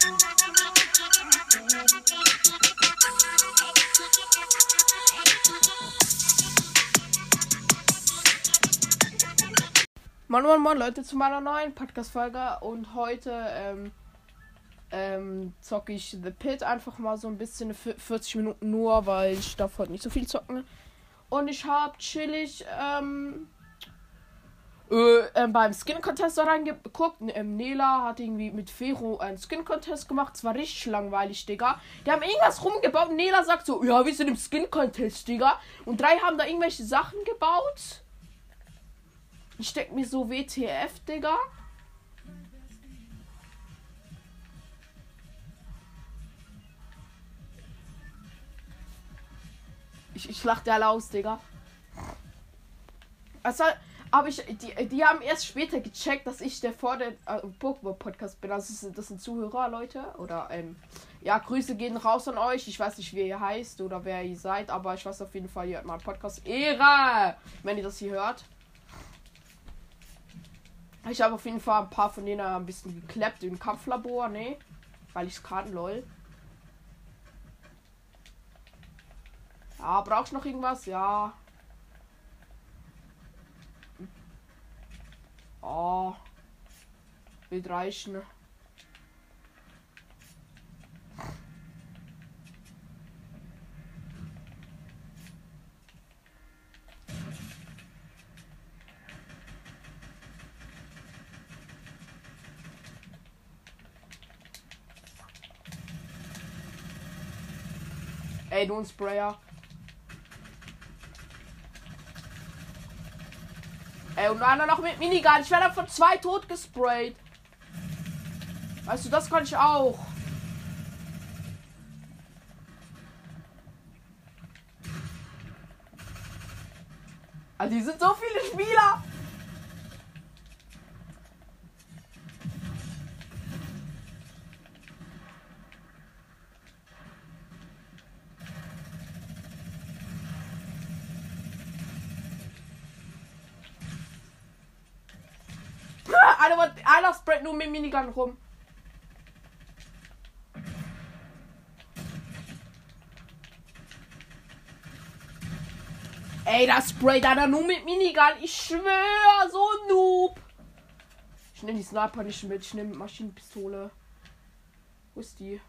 Moin Moin Moin Leute zu meiner neuen Podcast-Folge und heute ähm, ähm, zocke ich The Pit einfach mal so ein bisschen 40 Minuten nur, weil ich darf heute nicht so viel zocken. Und ich habe chillig ähm, äh, äh, beim Skin Contest da reingeguckt. Ähm, Nela hat irgendwie mit Fero einen Skin Contest gemacht. Es war richtig langweilig, Digga. Die haben irgendwas rumgebaut. Nela sagt so, ja, wir sind im Skin Contest, Digga. Und drei haben da irgendwelche Sachen gebaut. Ich steck mir so WTF, Digga. Ich, ich lach der aus, Digga. Also, aber ich, die, die haben erst später gecheckt, dass ich der vor der äh, Pokémon-Podcast bin. Also, das sind, das sind Zuhörer, Leute. Oder, ähm, ja, Grüße gehen raus an euch. Ich weiß nicht, wie ihr heißt oder wer ihr seid, aber ich weiß auf jeden Fall, ihr hört meinen Podcast. Ehre! Wenn ihr das hier hört. Ich habe auf jeden Fall ein paar von denen ein bisschen geklappt im Kampflabor, ne? Weil ich es kann, lol. Ja, brauchst du noch irgendwas? Ja. Oh. Wird reichen. Ey, du ein Sprayer. Ey, und einer noch mit Minigun. Ich werde von zwei tot gesprayt. Weißt du, das kann ich auch. Also, die sind so viele Spieler. einer, einer sprayt nur mit Minigun rum. Ey, das sprayt einer nur mit Minigun. Ich schwöre, so ein Noob. Ich nehme die Sniper nicht mit. Ich nehme Maschinenpistole. Wo ist die?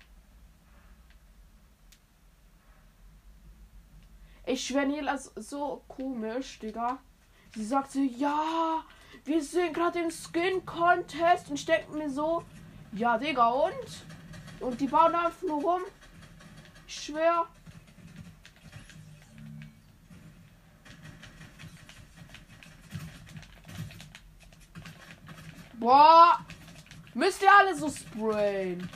Ich schwöre, Nela so komisch, Digga. Sie sagt so, ja, wir sind gerade im Skin Contest und stecken mir so, ja, Digga, und? Und die bauen einfach nur rum. Schwer. Boah. Müsst ihr alle so sprayen.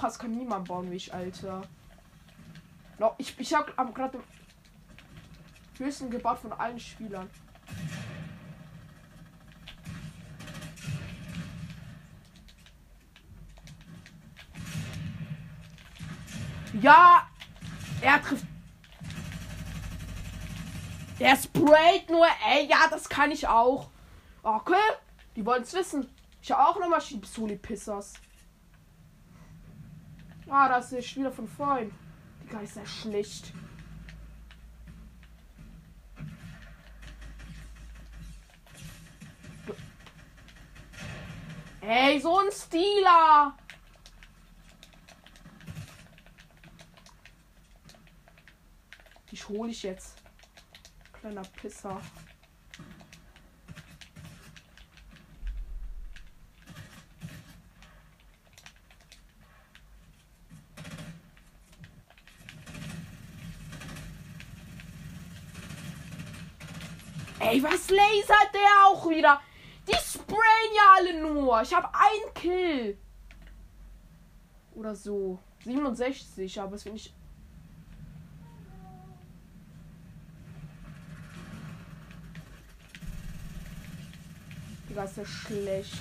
Krass kann niemand bauen wie ich, Alter. No, ich ich habe gerade höchsten gebaut von allen Spielern. Ja, er trifft. Der sprayt nur, ey, ja, das kann ich auch. Okay, die wollen es wissen. Ich auch noch Maschinenpistole Pissers. Ah, das ist der Spieler von vorhin. Die ist ja schlecht. Ey, so ein Stealer! Die hole ich jetzt. Kleiner Pisser. Was lasert der auch wieder? Die sprayen ja alle nur. Ich habe einen Kill. Oder so. 67, aber es finde ich. Digga, ist ja schlecht.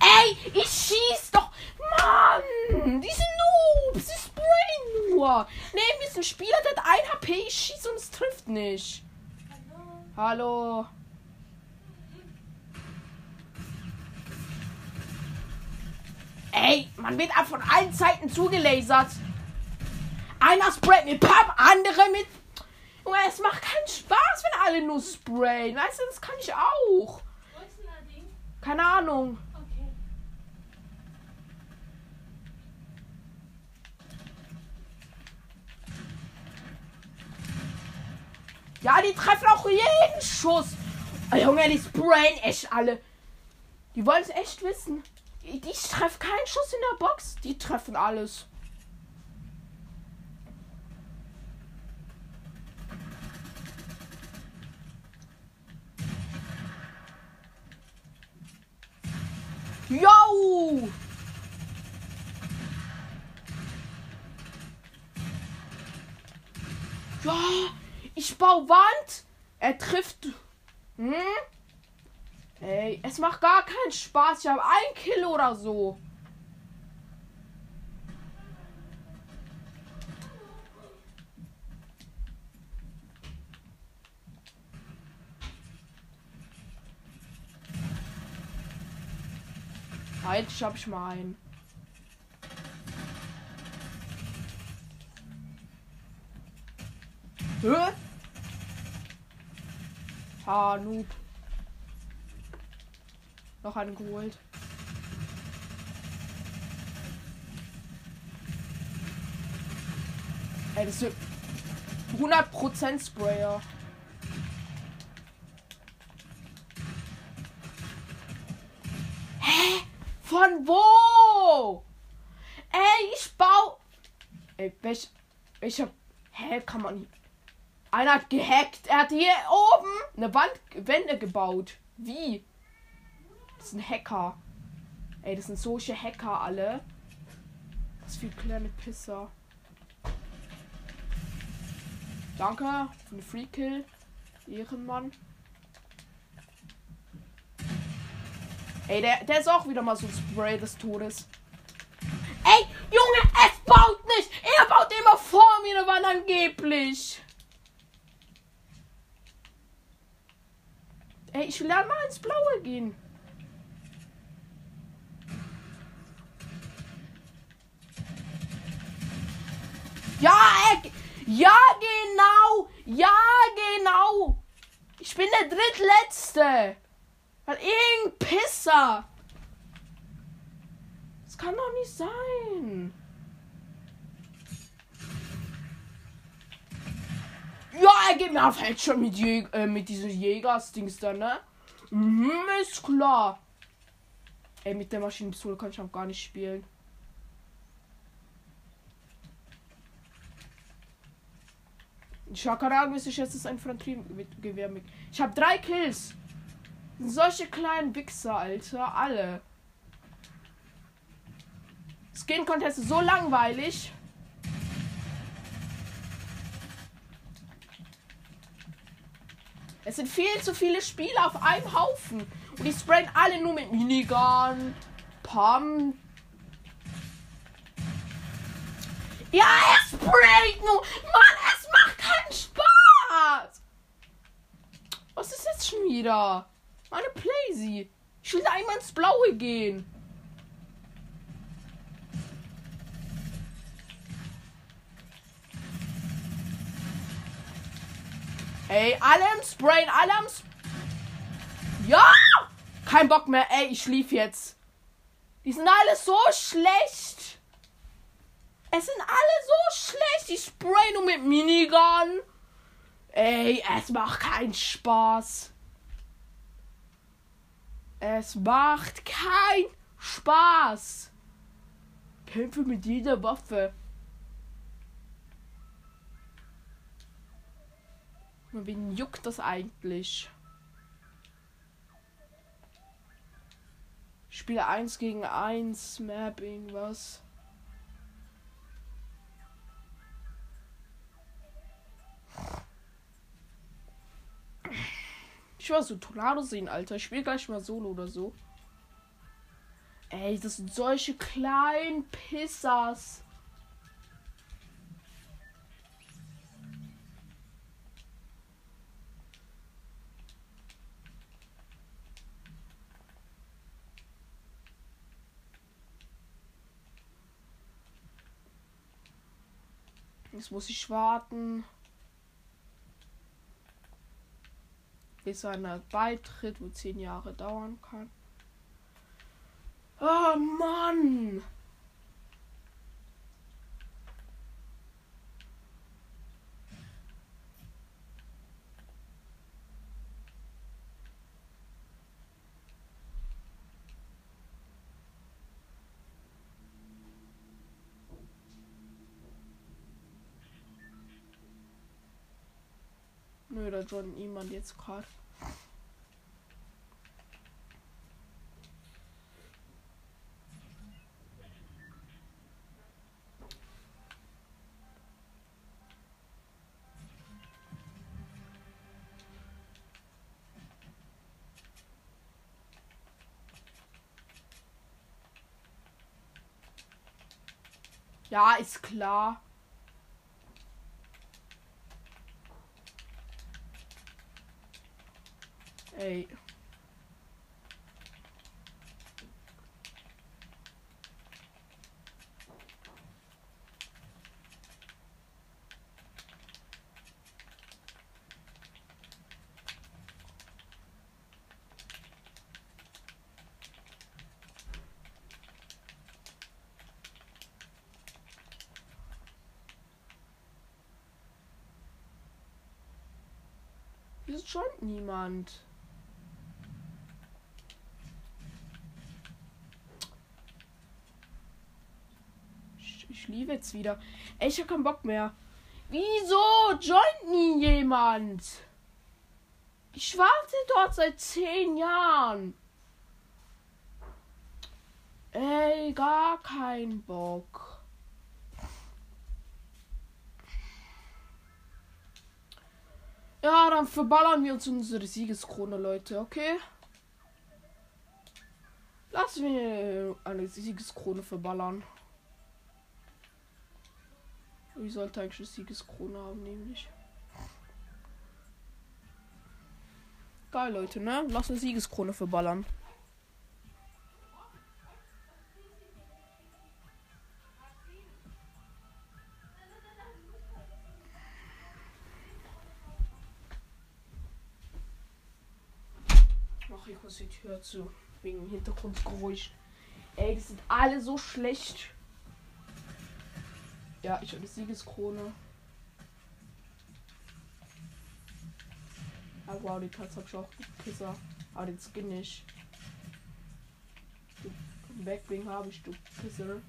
Ey, ich schieß doch. Mann, diese Noobs, die sprayen nur. Nehmen wir ein Spieler, der hat 1 HP, ich schieße und es trifft nicht. Hallo. Hallo. Ey, man wird ab von allen Seiten zugelasert. Einer sprayt mit Pam, andere mit. Junge, es macht keinen Spaß, wenn alle nur sprayen. Weißt du, das kann ich auch. Keine Ahnung. Ja, die treffen auch jeden Schuss. Oh, Junge, die sprayen echt alle. Die wollen es echt wissen. Ich, ich treffe keinen Schuss in der Box. Die treffen alles. Yo! Ja, ich baue Wand. Er trifft. Hm? Ey, es macht gar keinen Spaß. Ich habe ein Kill oder so. Halt, ich hab ich mal einen. Hä? Ha, Noob. Noch einen geholt. Ey, das ist 100% Sprayer. Hä? Von wo? Ey, ich bau. Ey, welch. Ich hab. Hä, kann man. Einer hat gehackt. Er hat hier oben eine Wand, Wände gebaut. Wie? Das sind Hacker. Ey, das sind solche Hacker alle. Was für kleine Pisser. Danke für den Free Kill. Ehrenmann. Ey, der, der ist auch wieder mal so ein Spray des Todes. Ey, Junge, es baut nicht! Er baut immer vor mir eine Wand angeblich. Ey, ich will mal ins Blaue gehen. Ja, er, ja, genau. Ja, genau. Ich bin der drittletzte. Weil irgendein Pisser. Das kann doch nicht sein. Ja, er geht mir auf Headshot mit, Jäg äh, mit diesen Jägers-Dings da, ne? Mhm, ist klar. Ey, mit der Maschinenpistole kann ich auch gar nicht spielen. Ich habe keine Ahnung, wie ich jetzt das Infanteriegewehr mit. Ich habe drei Kills. Solche kleinen Wichser, Alter. Alle. Skin Contest ist so langweilig. Es sind viel zu viele Spieler auf einem Haufen. Und die sprayen alle nur mit Minigun, Pump. Ja, er sprayt nur. Mann, es macht keinen Spaß. Was ist jetzt schon wieder? Meine Playsy. Ich will da einmal ins Blaue gehen. Ey, alle im Sprayen, alle Sp Ja! Kein Bock mehr, ey, ich schlief jetzt. Die sind alle so schlecht. Es sind alle so schlecht. Die sprayen nur mit Minigun. Ey, es macht keinen Spaß. Es macht keinen Spaß. Kämpfe mit jeder Waffe. Und wen juckt das eigentlich? Spiele 1 gegen 1, Map, irgendwas. Ich will so Tornado sehen, Alter. Ich spiele gleich mal Solo oder so. Ey, das sind solche kleinen Pissers. Jetzt muss ich warten. Bis einer Beitritt, wo zehn Jahre dauern kann. Oh Mann! Da joint niemand jetzt gerade. Ja, ist klar. Ey. Hier ist schon niemand. Ich, ich liebe jetzt wieder. Ey, ich hab keinen Bock mehr. Wieso joint nie jemand? Ich warte dort seit zehn Jahren. Ey, gar kein Bock. Ja, dann verballern wir uns unsere Siegeskrone, Leute, okay? Lass mir eine Siegeskrone verballern. Ich sollte eigentlich eine Siegeskrone haben, nämlich. Geil, Leute, ne? Lass eine Siegeskrone verballern. Mach ich muss die Tür zu. Wegen Hintergrundgeräusch. Ey, die sind alle so schlecht. Ja, ich habe die Siegeskrone. Ah, wow, die Katze hab ich auch Pisser. Aber den Skin nicht. Backwing habe ich, du Pisser.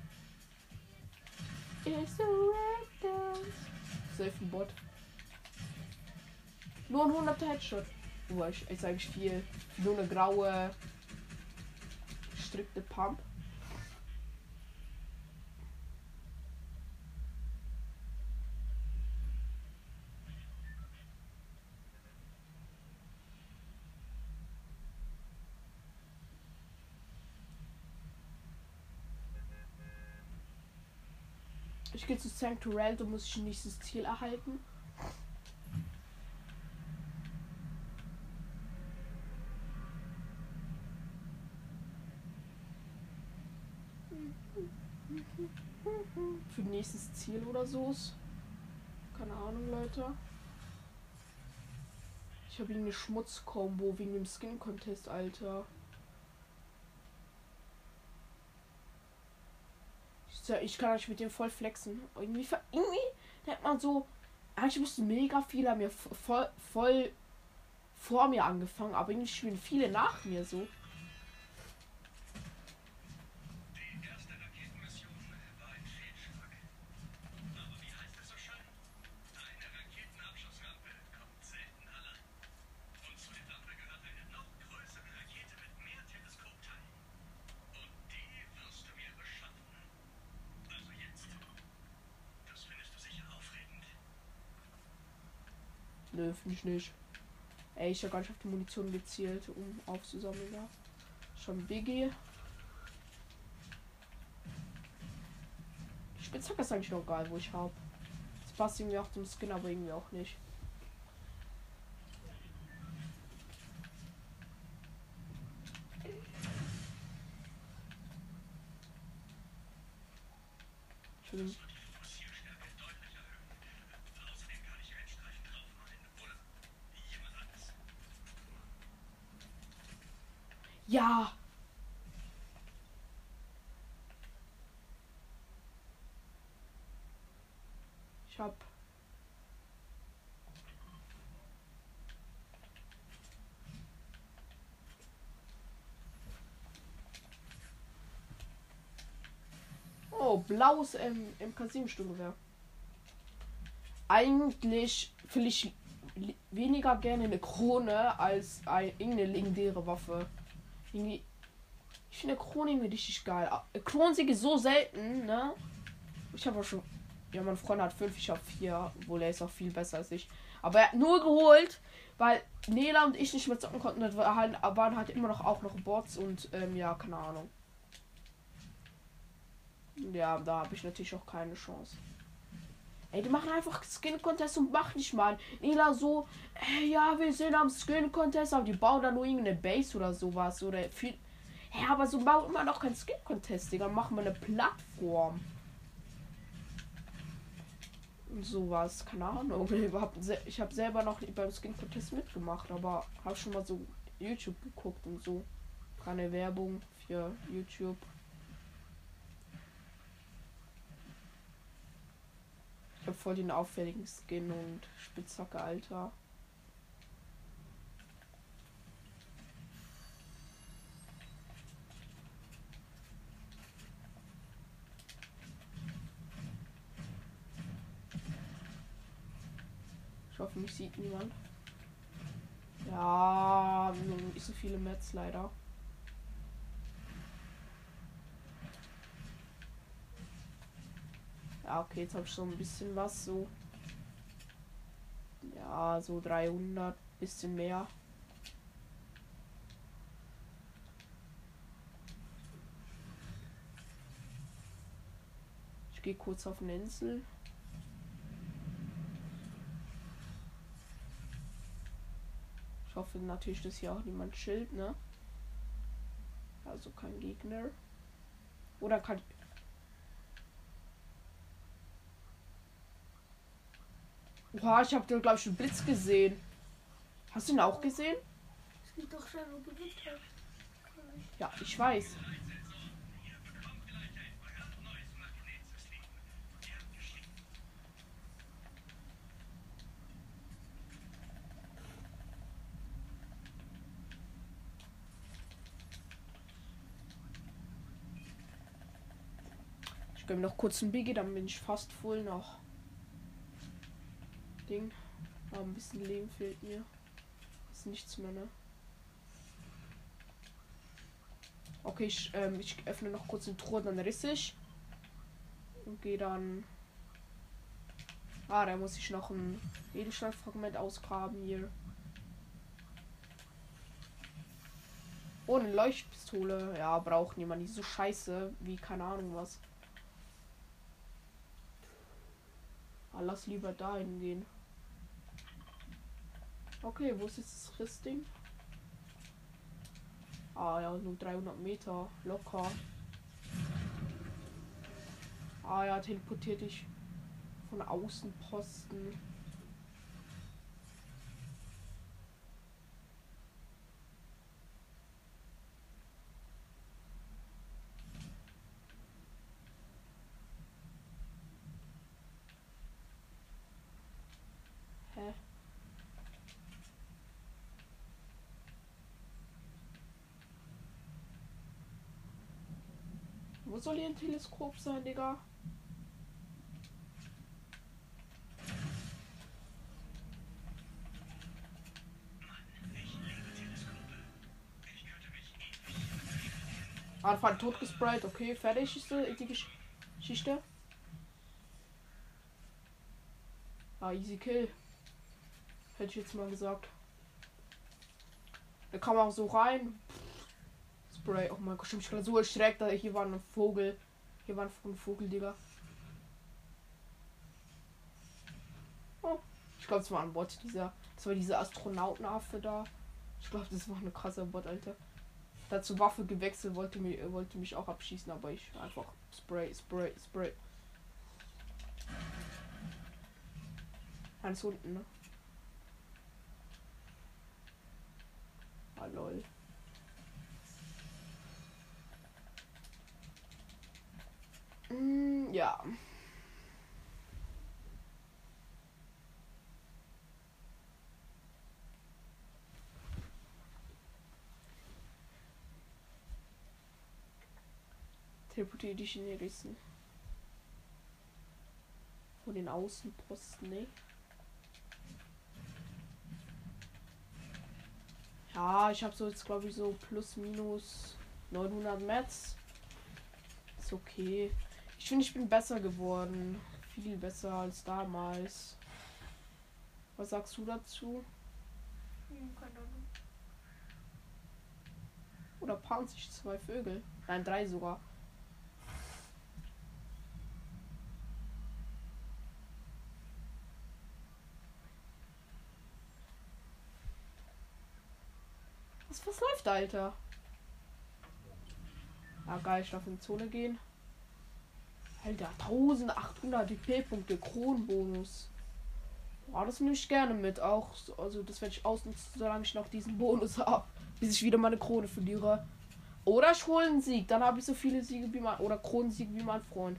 It's a red. Safe ein Bot. Nur ein 100 Headshot. Oh, ich, ist eigentlich viel. Nur eine graue gestrickte Pump. Sanctuary, da muss ich ein nächstes Ziel erhalten. Für nächstes Ziel oder so. Keine Ahnung, Leute. Ich habe eine Schmutzkombo wegen dem Skin Contest, Alter. Ich, ich kann euch mit dem voll flexen. Irgendwie, irgendwie hat man so. Eigentlich müssten mega viele mir voll, voll vor mir angefangen, aber irgendwie spielen viele nach mir so. Finde ich nicht. Ey, ich habe gar nicht auf die Munition gezielt, um aufzusammeln. Ja. Schon Biggie. Die Spitzhacke ist eigentlich noch geil, wo ich habe. Das passt irgendwie auch zum Skin, aber irgendwie auch nicht. Ja. Ich hab. Oh, blaues ähm, MK7-Sturmgewehr. Eigentlich will ich weniger gerne eine Krone als eine, irgendeine legendäre Waffe. Irgendwie, ich finde Krone irgendwie richtig geil. Kronsieg ist so selten, ne? Ich habe auch schon. Ja, mein Freund hat fünf, ich habe vier. Obwohl er ist auch viel besser als ich. Aber er hat nur geholt, weil Nela und ich nicht mehr zocken konnten. Das war waren halt immer noch auch noch Bots und ähm, ja, keine Ahnung. Ja, da habe ich natürlich auch keine Chance. Ey, die machen einfach Skin Contest und machen nicht mal. Nila so, ey, ja, wir sind am Skin Contest, aber die bauen da nur irgendeine Base oder sowas. Oder viel. Hä, aber so bauen immer noch kein Skin Contest, Digga. Machen wir eine Plattform. Und sowas, keine Ahnung. Ich habe selber noch beim Skin Contest mitgemacht, aber habe schon mal so YouTube geguckt und so. Keine Werbung für YouTube. Habe voll den auffälligen Skin und Spitzhacke, Alter. Ich hoffe, mich sieht niemand. Ja, nicht so viele Mets leider. Ja, okay, jetzt habe ich so ein bisschen was. So. Ja, so 300, bisschen mehr. Ich gehe kurz auf eine Insel. Ich hoffe natürlich, dass hier auch niemand chillt, ne? Also kein Gegner. Oder kann ich. Boah, ich habe da glaube ich einen Blitz gesehen. Hast du ihn auch gesehen? Es gibt doch schon. Ja, ich weiß. Ich gebe noch kurz ein Biggie, dann bin ich fast voll noch. Ding. Aber ein bisschen Leben fehlt mir. Ist nichts mehr, ne? Okay, ich, ähm, ich öffne noch kurz den Truhe, dann riss ich. Und gehe dann. Ah, da muss ich noch ein Edelstahlfragment ausgraben hier. Ohne Leuchtpistole. Ja, braucht niemand. Die so scheiße wie keine Ahnung was. Ah, lass lieber dahin gehen. Okay, wo ist jetzt das Rissding? Ah ja, nur 300 Meter. Locker. Ah ja, teleportiert dich von Außenposten. Soll hier ein Teleskop sein, Digga? Anfang tot gesprayt, okay, fertig ist die Geschichte. Ah, easy kill. Hätte ich jetzt mal gesagt. Da kann man auch so rein. Spray. Oh mein Gott, ich bin so erschreckt. Hier war ein Vogel. Hier war ein Vogel, Digga. Oh, ich glaube, es war ein Bot, dieser. Das war dieser Astronautenaffe da. Ich glaube, das war eine krasse Bot, Alter. Dazu Waffe gewechselt, wollte mich, wollte mich auch abschießen, aber ich einfach Spray, Spray, Spray. Eins unten, ne? Ja. Teleportiere die Chinesen. Vor den Außenposten, ne? Ja, ich habe so jetzt glaube ich so plus minus 900 Metz. Ist okay. Ich finde, ich bin besser geworden. Viel besser als damals. Was sagst du dazu? Hm. Oder paaren sich zwei Vögel? Nein, drei sogar. Was, was läuft, Alter? Ah, geil, ich darf in die Zone gehen. Alter, 1800 DP-Punkte, Kronbonus. Boah, das nehme ich gerne mit. Auch, so- also das werde ich ausnutzen, solange ich noch diesen Bonus habe. Bis ich wieder meine Krone verliere. Oder ich hole einen Sieg. Dann habe ich so viele Siege wie mein. Oder Kronensieg wie mein Freund.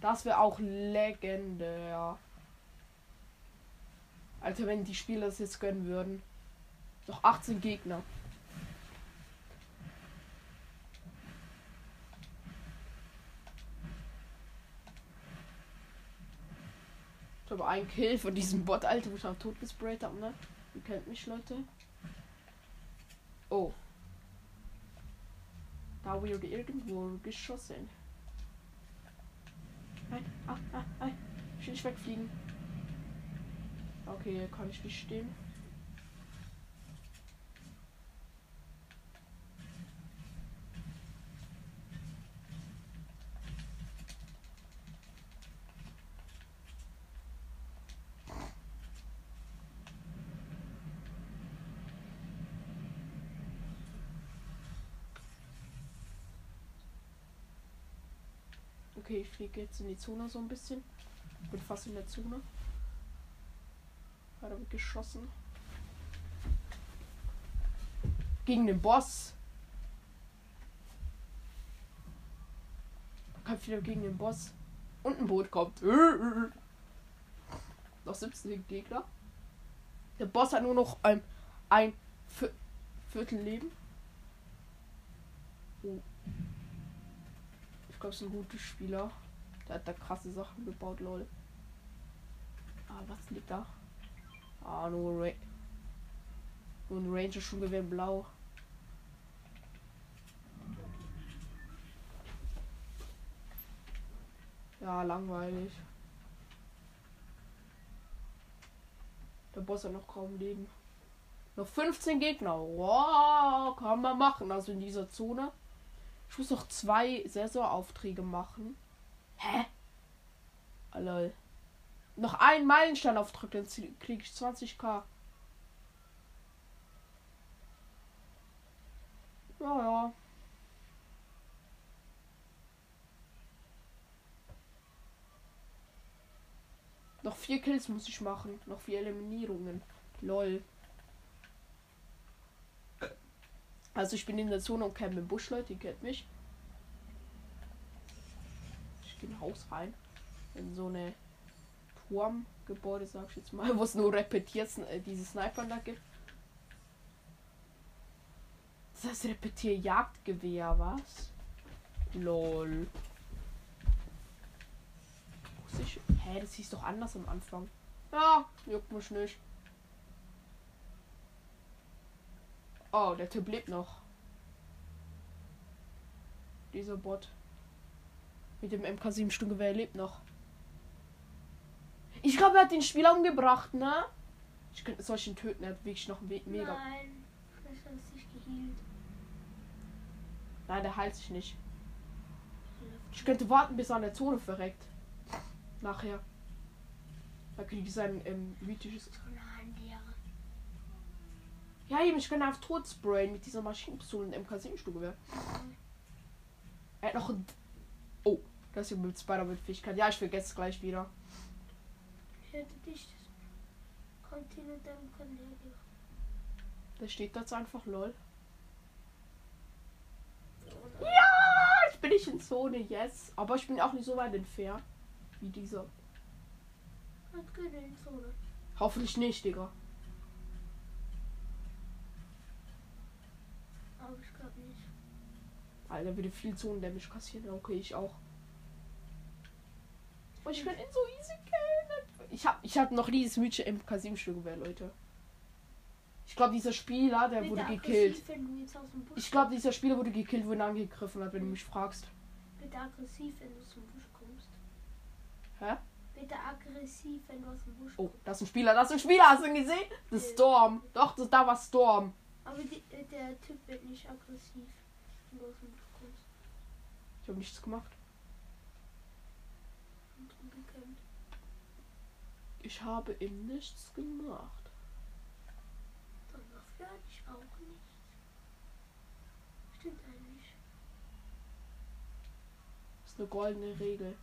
Das wäre auch legendär. Alter, wenn die Spieler das jetzt gönnen würden. Noch 18 Gegner. Habe einen Kill von diesem Bot, Alter, wo ich auch tot gesprayt habe, ne? Ihr kennt mich, Leute. Oh. Da wurde irgendwo geschossen. Nein, ah, ah, nein. Ich will nicht wegfliegen. Okay, kann ich nicht stehen. Okay, ich fliege jetzt in die Zone so ein bisschen. Bin fast in der Zone. Hat er geschossen. Gegen den Boss. Kämpft wieder gegen den Boss. Und ein Boot kommt. Noch 17 Gegner. Der Boss hat nur noch ein, ein Vier- Viertel Leben. Oh. Glaube, es ist ein guter Spieler. Der hat da krasse Sachen gebaut, lol. Ah, was liegt da? Ah, nur, Ra nur ein Ranger Schulgewehr in blau. Ja, langweilig. Der Boss hat noch kaum Leben. Noch 15 Gegner. Wow, kann man machen. Also in dieser Zone. Ich muss noch zwei Saisonaufträge machen. Hä? Ah. Noch ein Meilensteinauftrag, dann kriege ich 20k. Ja, ja. Noch vier Kills muss ich machen. Noch vier Eliminierungen. Lol. Also ich bin in der Zone und käme im Busch, Leute, ihr kennt mich. Ich gehe in ein Haus rein. In so eine Turmgebäude, sag ich jetzt mal, wo es nur repetiert äh, diese Sniper da gibt. Das heißt repetier Jagdgewehr, was? Lol. Muss ich. Hä, das hieß doch anders am Anfang. Ja, juckt mich nicht. Oh, der Typ lebt noch. Dieser Bot. Mit dem MK7 Sturmgewehr lebt noch. Ich glaube, er hat den Spieler umgebracht, ne? Ich könnte solchen töten, er hat wirklich noch We- mega. Nein, vielleicht hat es sich geheilt. Nein, der heilt sich nicht. Ich könnte warten, bis er an der Zone verreckt. Nachher. Da kriege ich sein ähm, mythisches. Der. Ja, eben, ich kann einfach tot sprayen mit dieser Maschinenpistole und MK7-Sturmgewehr. Er hat noch ein. Oh, das ist mit Spider-Man-Fähigkeit. Ja, ich vergesse es gleich wieder. Da steht das einfach, lol. Ja! Ich bin nicht in Zone, yes. Aber ich bin auch nicht so weit entfernt. Wie dieser. Hoffentlich nicht, Digga. Aber ich glaube nicht. Alter, würde viel Zonendamage kassieren. Okay, ich auch. Und ich kann ihn so easy killen. Ich hab, ich hab noch nie dieses mythische MK7-Stück Leute. Ich glaube, dieser Spieler, der Bitte wurde gekillt. Ich glaube, dieser Spieler wurde gekillt, er angegriffen hat, wenn du mich fragst. Bitte aggressiv, wenn du aus dem Busch kommst. Hä? Bitte aggressiv, wenn du aus dem Busch Oh, kommst. das ist ein Spieler, das ist ein Spieler, hast du ihn gesehen? Das ist Storm. Doch, das, da war Storm. Aber die, äh, der Typ wird nicht aggressiv, wenn du aus dem Busch. Ich habe nichts gemacht. Ich habe ihm nichts gemacht. Dann dafür ich auch nicht. Stimmt eigentlich. Das ist eine goldene Regel.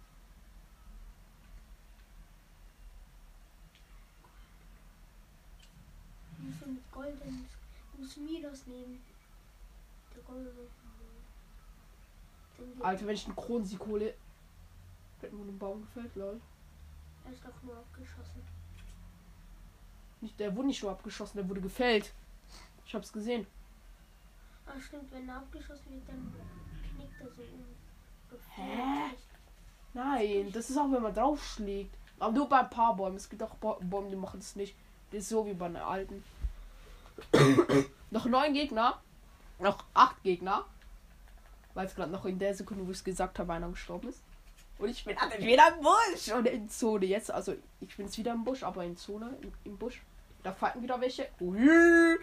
Du musst mit golden. Du musst Midas nehmen. Der goldene. Alter, wenn ich einen Kronensieg hole, wird mir ein Baum gefällt, lol. Er ist doch nur abgeschossen. Nicht, der wurde nicht nur abgeschossen, der wurde gefällt. Ich hab's gesehen. Ah, stimmt, wenn er abgeschossen wird, dann knickt er so um. Hä? Nein, das ist auch, wenn man draufschlägt. Aber nur bei ein paar Bäumen. Es gibt auch Bäume, die machen es nicht. Das ist so wie bei den alten. noch neun Gegner. Noch acht Gegner. Weil es gerade noch in der Sekunde, wo ich es gesagt habe, einer gestorben ist. Und ich bin also wieder im Busch. Und in Zone jetzt. Also ich bin jetzt wieder im Busch, aber in Zone, im, im Busch. Da fighten wieder welche. Ui.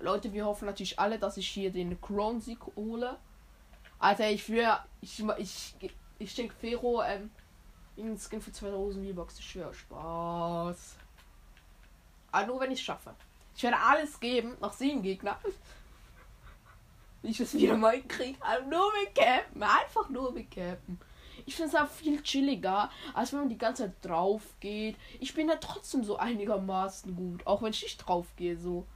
Leute, wir hoffen natürlich alle, dass ich hier den Crown-Sieg hole. Alter, ich will. Ich, ich, ich schenke Fero ähm, einen Skin für 2000 V-Bucks. Ich schwöre, Spaß. Aber nur wenn ich es schaffe. Ich werde alles geben, nach sieben Gegner. Ich das wieder mal hinkriege. Also nur mit Campen. Einfach nur mit Campen. Ich finde es auch viel chilliger, als wenn man die ganze Zeit drauf geht. Ich bin da trotzdem so einigermaßen gut. Auch wenn ich nicht drauf gehe, so.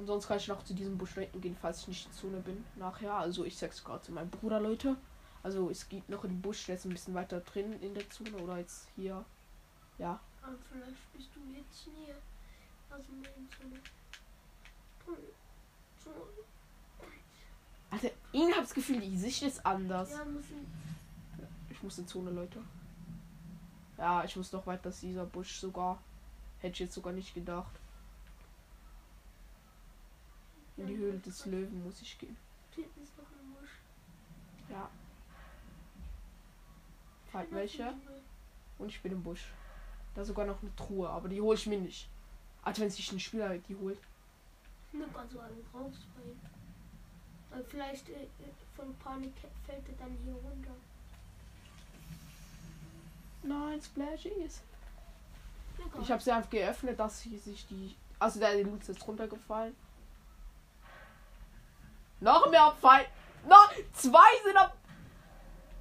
Und sonst kann ich noch zu diesem Busch hinten gehen, falls ich nicht in Zone bin. Nachher. Also ich sag's gerade zu meinem Bruder, Leute. Also es geht noch in den Busch, der ist ein bisschen weiter drin in der Zone oder jetzt hier. Ja. Aber vielleicht bist du jetzt näher. Also in so eine. So, Also ich hab's Gefühl, die Sicht ist anders. ja. Ich muss in Zone, Leute. Ja, ich muss noch weiter, dass dieser Busch sogar. Hätte ich jetzt sogar nicht gedacht. In die Höhle des Löwen muss ich gehen. Hinten ist noch ein Busch. Ja. Halt welche. Und ich bin im Busch. Da ist sogar noch eine Truhe, aber die hole ich mir nicht. Also wenn sich ein Spieler die holt. Nimm also alle raus bei ihm. Weil vielleicht äh, äh, von Panik fällt er dann hier runter. Nein, Splashies. Egal. Ich habe sie einfach geöffnet, dass sie sich die. Also der Loot ist runtergefallen. Noch mehr Abfall. Noch zwei sind ab.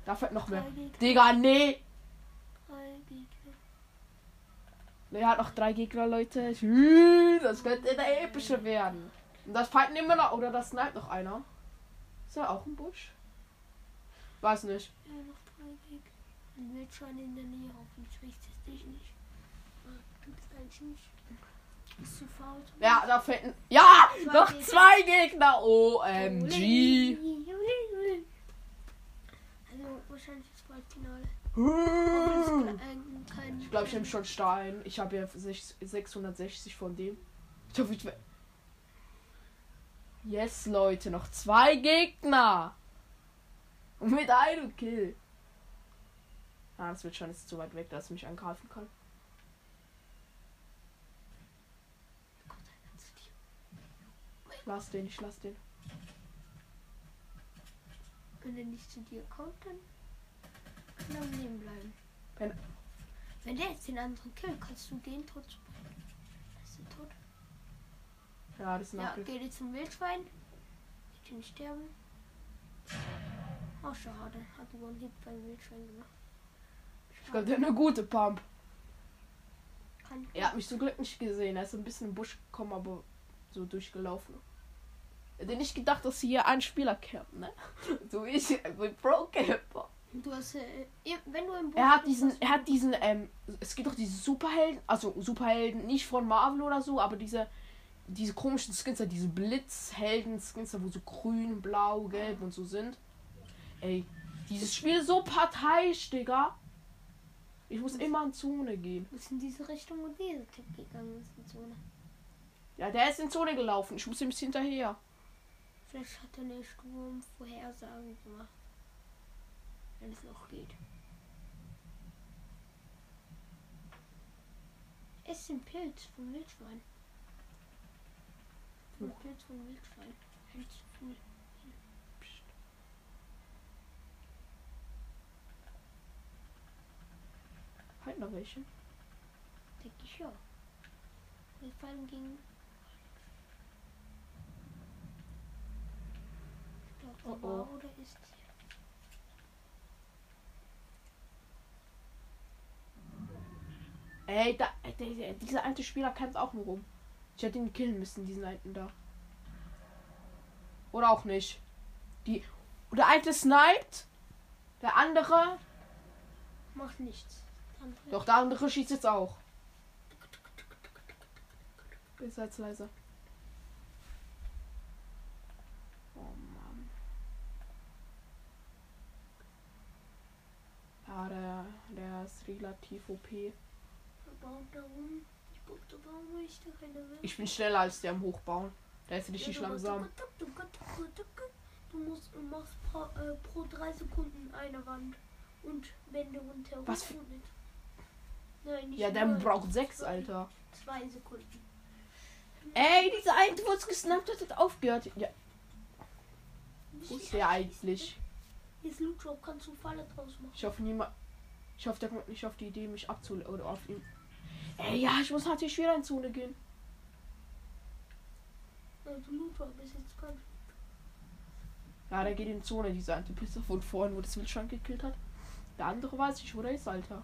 Da fällt noch mehr. Digga, nee. Er hat noch drei Gegner, Leute. Das könnte der epische werden. Und das fighten immer noch. Oder das snipe noch einer. Ist er auch im Busch? Weiß nicht. Ja, noch drei Gegner. Ein Wildschwein in der Nähe, hoffentlich riecht es dich nicht. Ah, Du bist eigentlich nicht. Bist zu faul. Ja, da fällt. Ja! Zwei Noch Gegner. zwei Gegner! OMG! Also wahrscheinlich. Hm. Ich glaube, ich nehme schon Stein. Ich habe ja sech- 660 von dem. Ich hoffe, ich. Yes, Leute, noch zwei Gegner. Und mit einem Kill. Ah, das wird schon jetzt zu weit weg, dass er mich angreifen kann. Lass den, ich lass den. Wenn er nicht zu dir kommt, dann kann er am Leben bleiben. Wenn- Wenn der jetzt den anderen killt, kannst du den tot springen. Ist er tot? Ja, das ist Ja, Nackel. geh dir zum Wildschwein. Wird ihn sterben. Oh, schade. Hat wohl einen Hit beim Wildschwein gemacht. Ich glaube, der hat eine gute Pump. Kann Er hat mich zum Glück nicht gesehen. Er ist ein bisschen im Busch gekommen, aber so durchgelaufen. Hätte nicht gedacht, dass hier ein Spieler campt, ne? So ich mit Pro Camper. Du hast, äh, wenn du im Bus Er hat diesen, er hat diesen, ähm, es gibt doch diese Superhelden, also Superhelden, nicht von Marvel oder so, aber diese, diese komischen Skins, diese Blitzhelden-Skins, wo so grün, blau, gelb und so sind. Ey, dieses Spiel ist so parteiisch, Digga. Ich muss immer in Zone gehen. du bist in diese Richtung und diese Tipp gegangen ist in Zone. Ja, der ist in Zone gelaufen. Ich muss ihm hinterher. Vielleicht hat er eine Sturmvorhersage gemacht. Wenn es noch geht. Es ist ein Pilz vom Wildschwein. Ein Pilz vom Wildschwein. Halt noch welche. Denke ich ja. Wir fallen gegen. Ich glaube, Oh, oh, oh. war oder ist sie? Ey, da, ey, der, dieser alte Spieler kämpft auch nur rum. Ich hätte ihn killen müssen, diesen alten da. Oder auch nicht. Die. Der eine sniped. Der andere. Macht nichts. Dann Doch, der andere schießt jetzt auch. Ist jetzt leise. Ja, der, der ist relativ OP. baut da rum. Ich baue da rum, wo ich da keine will. Ich bin schneller als der am Hochbauen. Der ist richtig Ja, langsam. du- musst du machst pro, äh, pro drei Sekunden eine Wand und Wände runter. Was für-. Nein, nicht Ja, der braucht sechs, Zwei- Alter. Zwei Sekunden. Ey, dieser eine, wo es gesnappt hat, hat aufgehört. Ja, wo ist der eigentlich? Jetzt Loot Drop kannst du Falle draus machen. Ich hoffe niemand. Ich hoffe, der kommt nicht auf die Idee, mich abzulegen. Oder auf ihn. Ey, ja, ich muss natürlich wieder in Zone gehen. Also Drop ist jetzt ganz. Ja, der geht in Zone, dieser Antipisser von vorhin, wo das Wildschwein gekillt hat. Der andere weiß ich, wo der ist, Alter.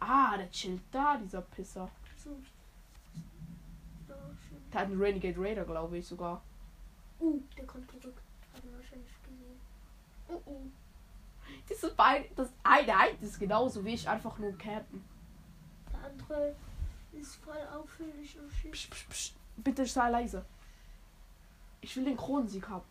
Ah, der chillt da, dieser Pisser. So. Schön. Der hat einen Renegade Raider, glaube ich sogar. Uh, der kommt zurück. Hat ihn wahrscheinlich gesehen. Oh oh. Diese beiden, das eine, eine ist genauso wie ich, einfach nur campen. Der andere ist voll auffällig und shit. Psch, psch, psch. Bitte sei leise. Ich will den Kronensieg haben.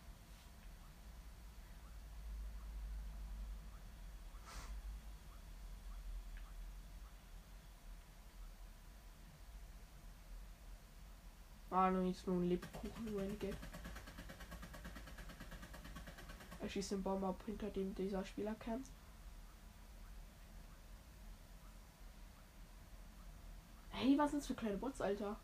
Ah, nur jetzt nur ein Lebkuchen, Renegade. Er schießt den Baum ab, hinter dem dieser Spieler kämpft. Hey, was sind das für kleine Bots, Alter?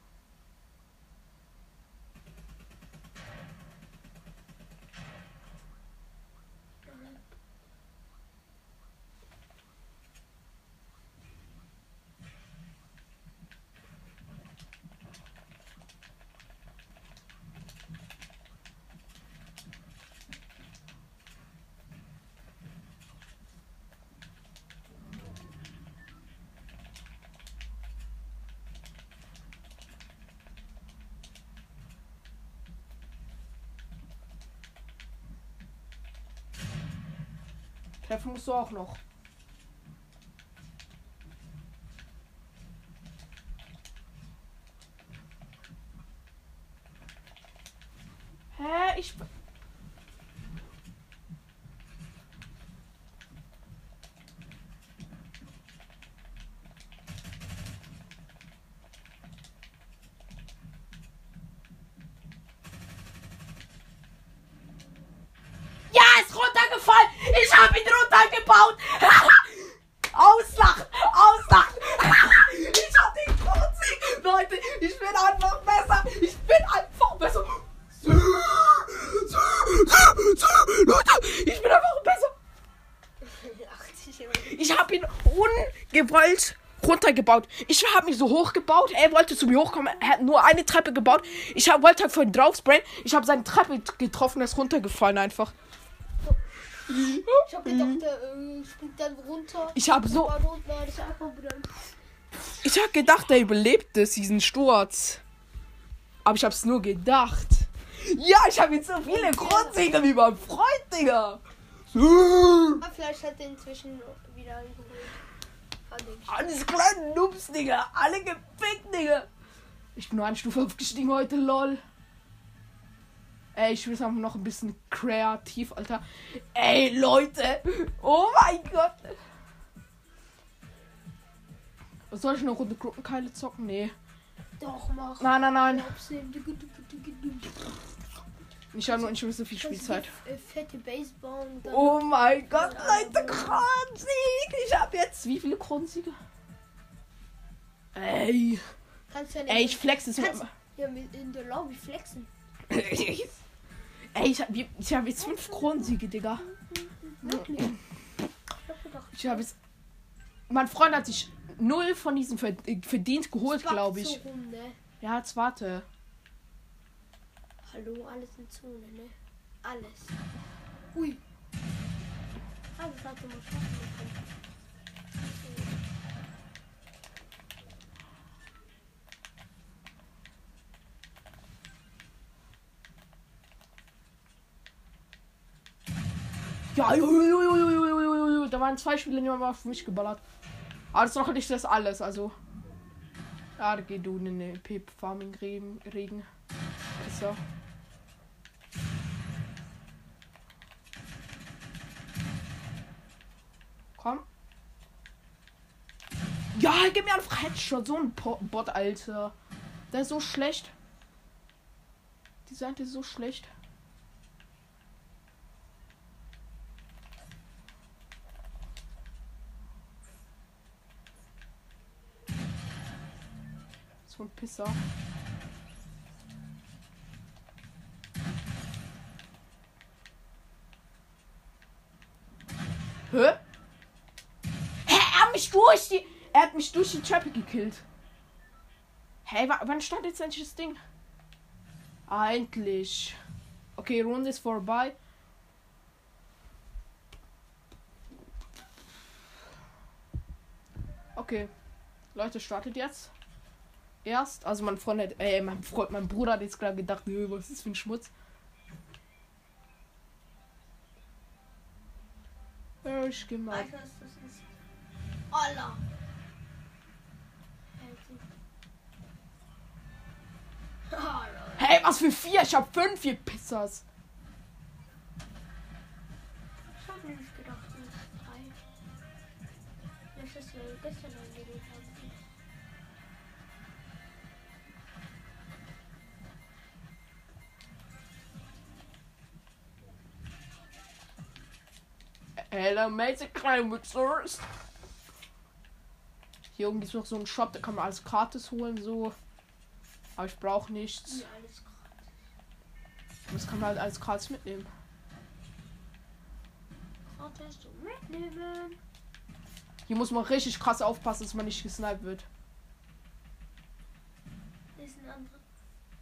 Treffen musst du auch noch. Hä? Ich. Ja, ist runtergefallen. Ich habe ihn runtergebaut. auslachen, auslachen. ich habe den Kronsieg. Leute, ich bin einfach besser. Ich bin einfach besser. Leute, ich bin einfach besser. 80 Euro. Ich habe ihn ungewollt runtergebaut. Ich habe mich so hochgebaut. Er wollte zu mir hochkommen. Er hat nur eine Treppe gebaut. Ich hab, wollte halt vorhin drauf sprayen. Ich habe seine Treppe getroffen. Er ist runtergefallen einfach. Ich hab gedacht, der äh, springt dann runter. Ich habe so Aber. Ich hab gedacht, er überlebt es, diesen Sturz. Aber ich hab's nur gedacht. Ja, ich habe jetzt so viele Grundsiege wie mein Freund, Digga. So. Ah, vielleicht hat er inzwischen wieder. Alles kleine Noobs, Digga. Alle gefickt, Digga. Ich bin nur eine Stufe aufgestiegen heute, lol. Ey, ich will es einfach noch ein bisschen kreativ, Alter. Ey, Leute. Oh mein Gott. Soll ich eine Runde Gruppenkeile zocken? Nee. Doch, mach. Nein, nein, nein. Ich habe nur nicht mehr so viel Spielzeit. Äh, Fette Base bauen. Dann Oh mein Gott, Leute, Kronsieg. Ich habe jetzt wie viele Kronsiege? Ey. kannst du ja Ey, ich flex es Kannst- mal. ja, in der Lobby flexen. Ey, ich habe ich hab jetzt fünf Kronsiege, Digga. Wirklich. Ich habe jetzt. Mein Freund hat sich null von diesen äh, verdient geholt, glaube ich. So rum, ne? Ja, jetzt warte. Hallo, alles in Zone, ne? Alles. Ui. Also, das hat schon mal schaffen bekommen. Ja, juhu, da waren zwei Spiele, die haben auf mich geballert. Aber das ist noch nicht das alles, also. Ja, da geht du in ne, den Pip Farming Regen. Ist so. Komm. Ja, gib mir einfach Headshot. So ein Po- Bot, Alter. Der ist so schlecht. Die Seite ist so schlecht. So ein Pisser. Hä? Hä? Er hat mich durch die. Er hat mich durch die Treppe gekillt. Wa- wann startet endlich das Ding? Ah, endlich. Okay, Runde ist vorbei. Okay. Leute, startet jetzt. Erst, also mein Freund hat, äh, mein Freund, mein Bruder hat jetzt gerade gedacht, "Nö, was ist für ein Schmutz? Ja, ich geh mal. Allah. Hey, was für vier? Ich hab fünf, ihr Pissers. Ich hab nämlich gedacht, drei. Das ist ja angelegt. Hello, Mate, klein mit Source. Hier oben gibt es noch so einen Shop, da kann man alles gratis holen, so. Aber ich brauche nichts. Ja. Das kann man halt alles gratis mitnehmen. Hier muss man richtig krass aufpassen, dass man nicht gesniped wird. Das ist ein anderer.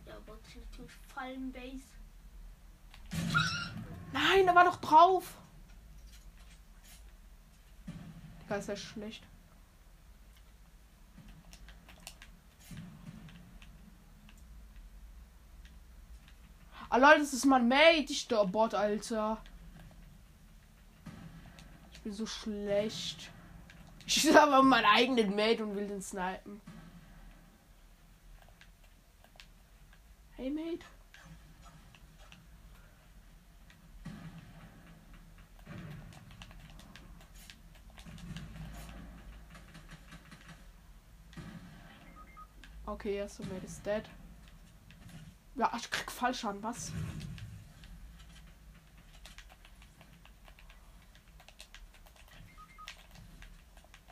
Ja, aber natürlich Fallenbase. Nein, da war doch drauf. Digga, ist ja schlecht. Ah, Leute, das ist mein Mate. Ich Bot, Alter. Ich bin so schlecht. Ich bin aber meinen eigenen Mate und will den snipen. Hey, Mate. Okay, erster Mate ist dead. Ja, ich krieg Fallschaden, was?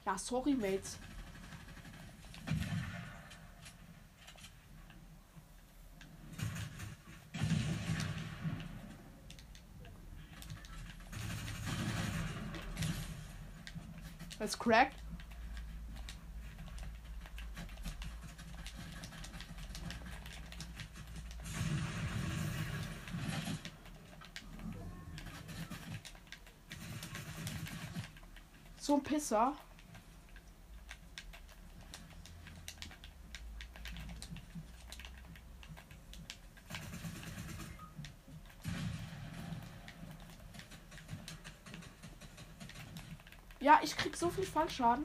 Ja, sorry, Mates. That's cracked. Pisser. Ja, ich krieg so viel Fallschaden.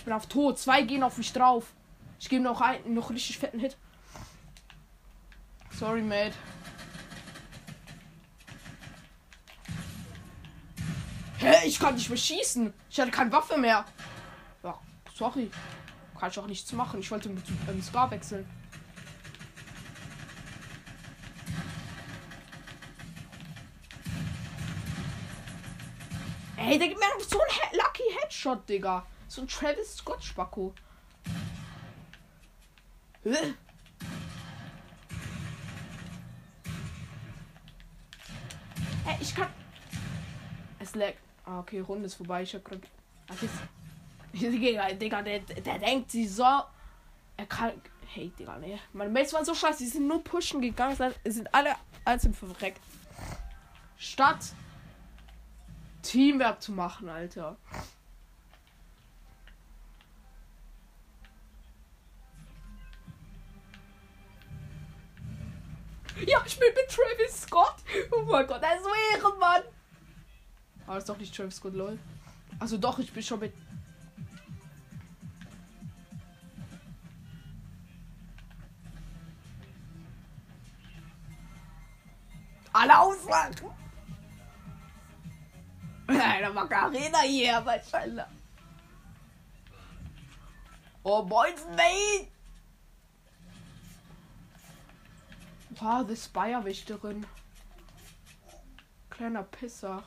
Ich bin auf tot. Zwei gehen auf mich drauf. Ich gebe noch einen, noch richtig fetten Hit. Sorry, mate. Hä, ich kann nicht mehr schießen. Ich hatte keine Waffe mehr. Ja, sorry. Kann ich auch nichts machen. Ich wollte mit ähm, Scar wechseln. Ey, der gibt mir so einen Lucky Headshot, Digga. So ein Travis Scott Spacko. Hä? Ey, ich kann. Es lag. Ah, okay, Runde ist vorbei. Ich hab grad. Ach, jetzt. Digga, Digga, der, der denkt sie so. Er kann. Hey, Digga, ne. Meine Mates waren so scheiße. Die sind nur pushen gegangen. Sind alle einzeln verreckt. Statt Teamwork zu machen, Alter. Bin mit Travis Scott. Oh mein Gott, ist so Ehrenmann. Aber ist doch nicht Travis Scott, lol. Also doch, ich bin schon mit. Alle auswachen! Eine Macarena hier, Maschallah. Oh, boys, mate! Wow, the Spire-Wächterin. Kleiner Pisser.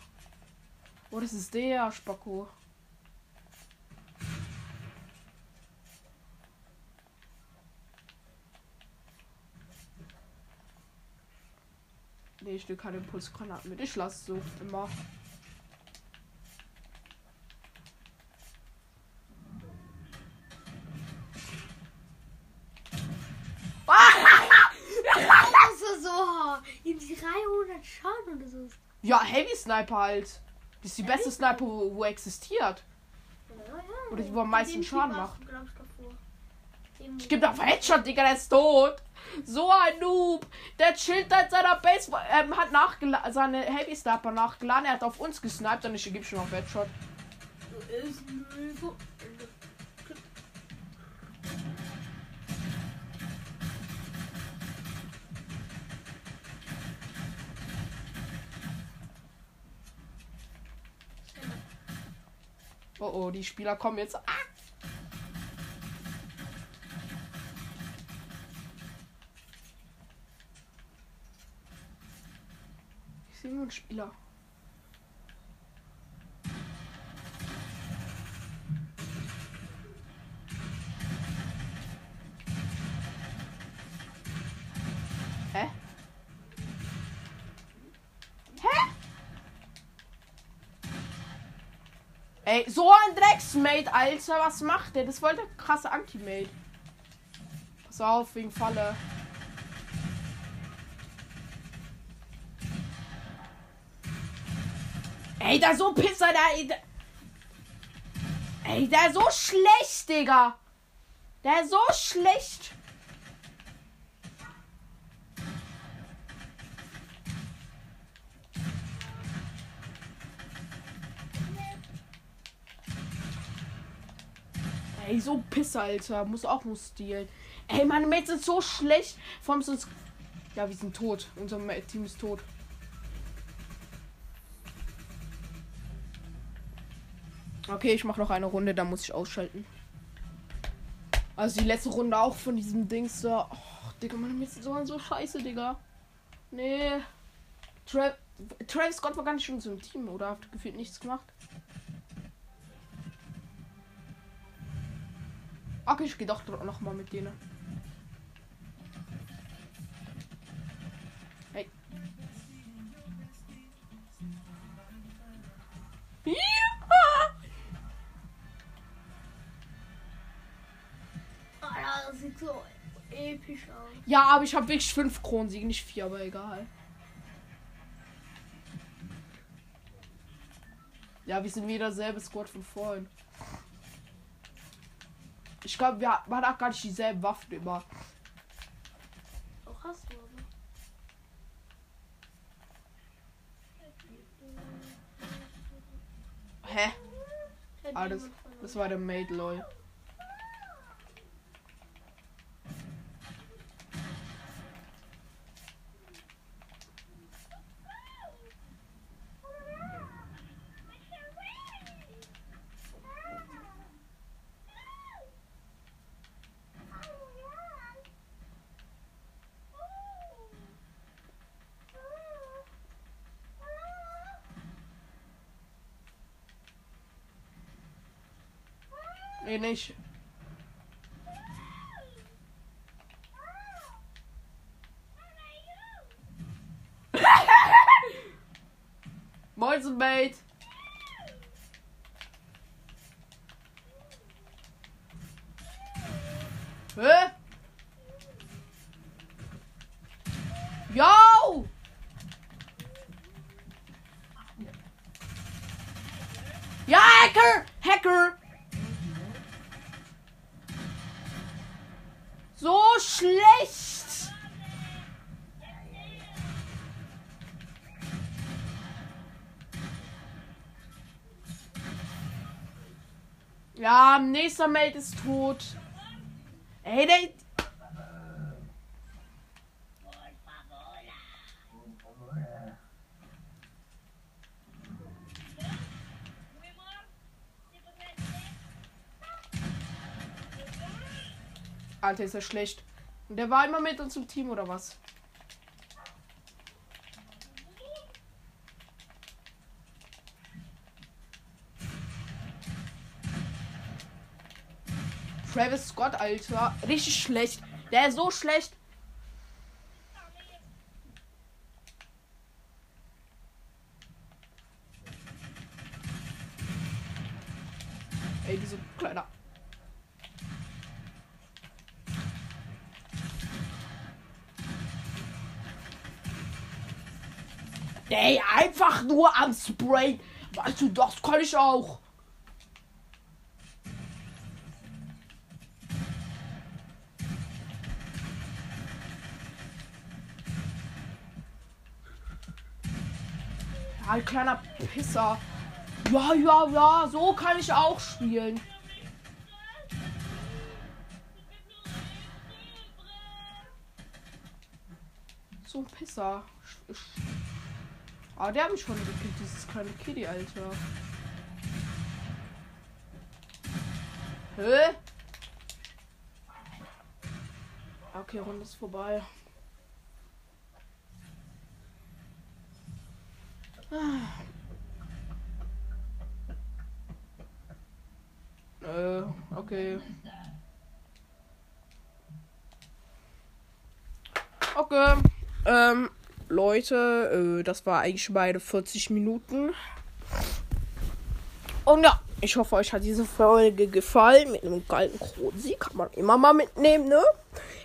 Oh, das ist der, Spacko. Nee, ich will keine Impulsgranaten mit. Ich lasse so immer. Das ist so in 300 Schaden oder so. Ja, Heavy Sniper halt. Das ist die beste Sniper, wo, wo existiert. Ja, ja. Oder die, wo am meisten Den Schaden macht. ich, gebe auf Headshot, Digga, der ist tot. So ein Noob. Der chillt in seiner Base, ähm, hat nachgeladen, seine Heavy Sniper nachgeladen. Er hat auf uns gesniped und ich gebe schon auf Headshot. Ist Oh oh, die Spieler kommen jetzt. Ah! Ich sehe nur einen Spieler. Drecksmate, Alter. Was macht der? Das wollte krasse Anti-Mate. Pass auf, wegen Falle. Ey, da so Pisser, da. Ey, da- ey, der so schlecht, Digga. Der ist so schlecht. Ey, so Pisser, Alter. Muss auch nur stehlen. Ey, meine Mates sind so schlecht. Vor allem sonst. Ja, wir sind tot. Unser Team ist tot. Okay, ich mache noch eine Runde, dann muss ich ausschalten. Also die letzte Runde auch von diesem Dings da. Oh, Digga, meine Mates sind so, so scheiße, Digga. Nee. Tra Travis Scott war gar nicht in unserem Team, oder? Habt gefühlt nichts gemacht. Okay, ich gehe doch noch mal mit denen. Hey. Ja! Alter, das sieht so episch aus. Ja, aber ich habe wirklich fünf Kronensiege, nicht vier, aber egal. Ja, wir sind wieder selbe Squad von vorhin. Ich glaube, wir man hat gar nicht dieselben Waffen immer. Auch hast du aber. Hä? Ah, das, das war der Mate, lol. Nee, Ja, nächster Mate ist tot. Ey, der. Alter, ist er schlecht. Und der war immer mit uns im Team oder was? Travis Scott, Alter. Richtig schlecht. Der ist so schlecht. Ey, diese kleiner. Ey, einfach nur am Spray. Weißt du, das kann ich auch. Ja, ein kleiner Pisser. Ja, ja, ja, so kann ich auch spielen. So ein Pisser. Ah, der hat mich schon gekillt, dieses kleine Kitty, Alter. Hä? Okay, Runde ist vorbei. Äh, okay. Okay. Ähm, Leute, äh, das war eigentlich meine 40 Minuten. Und ja, ich hoffe, euch hat diese Folge gefallen. Mit einem geilen Kronsieg kann man immer mal mitnehmen, ne?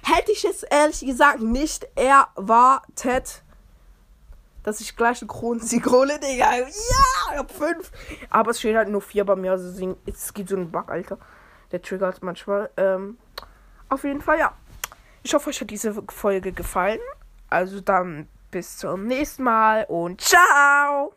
Hätte ich jetzt ehrlich gesagt nicht erwartet, dass ich gleich einen Kronsieg hole, Digga. Ja, ich hab fünf. Aber es steht halt nur vier bei mir. Also es gibt so einen Bug, Alter. Der triggert manchmal. Ähm, auf jeden Fall, ja. Ich hoffe, euch hat diese Folge gefallen. Also dann bis zum nächsten Mal und ciao!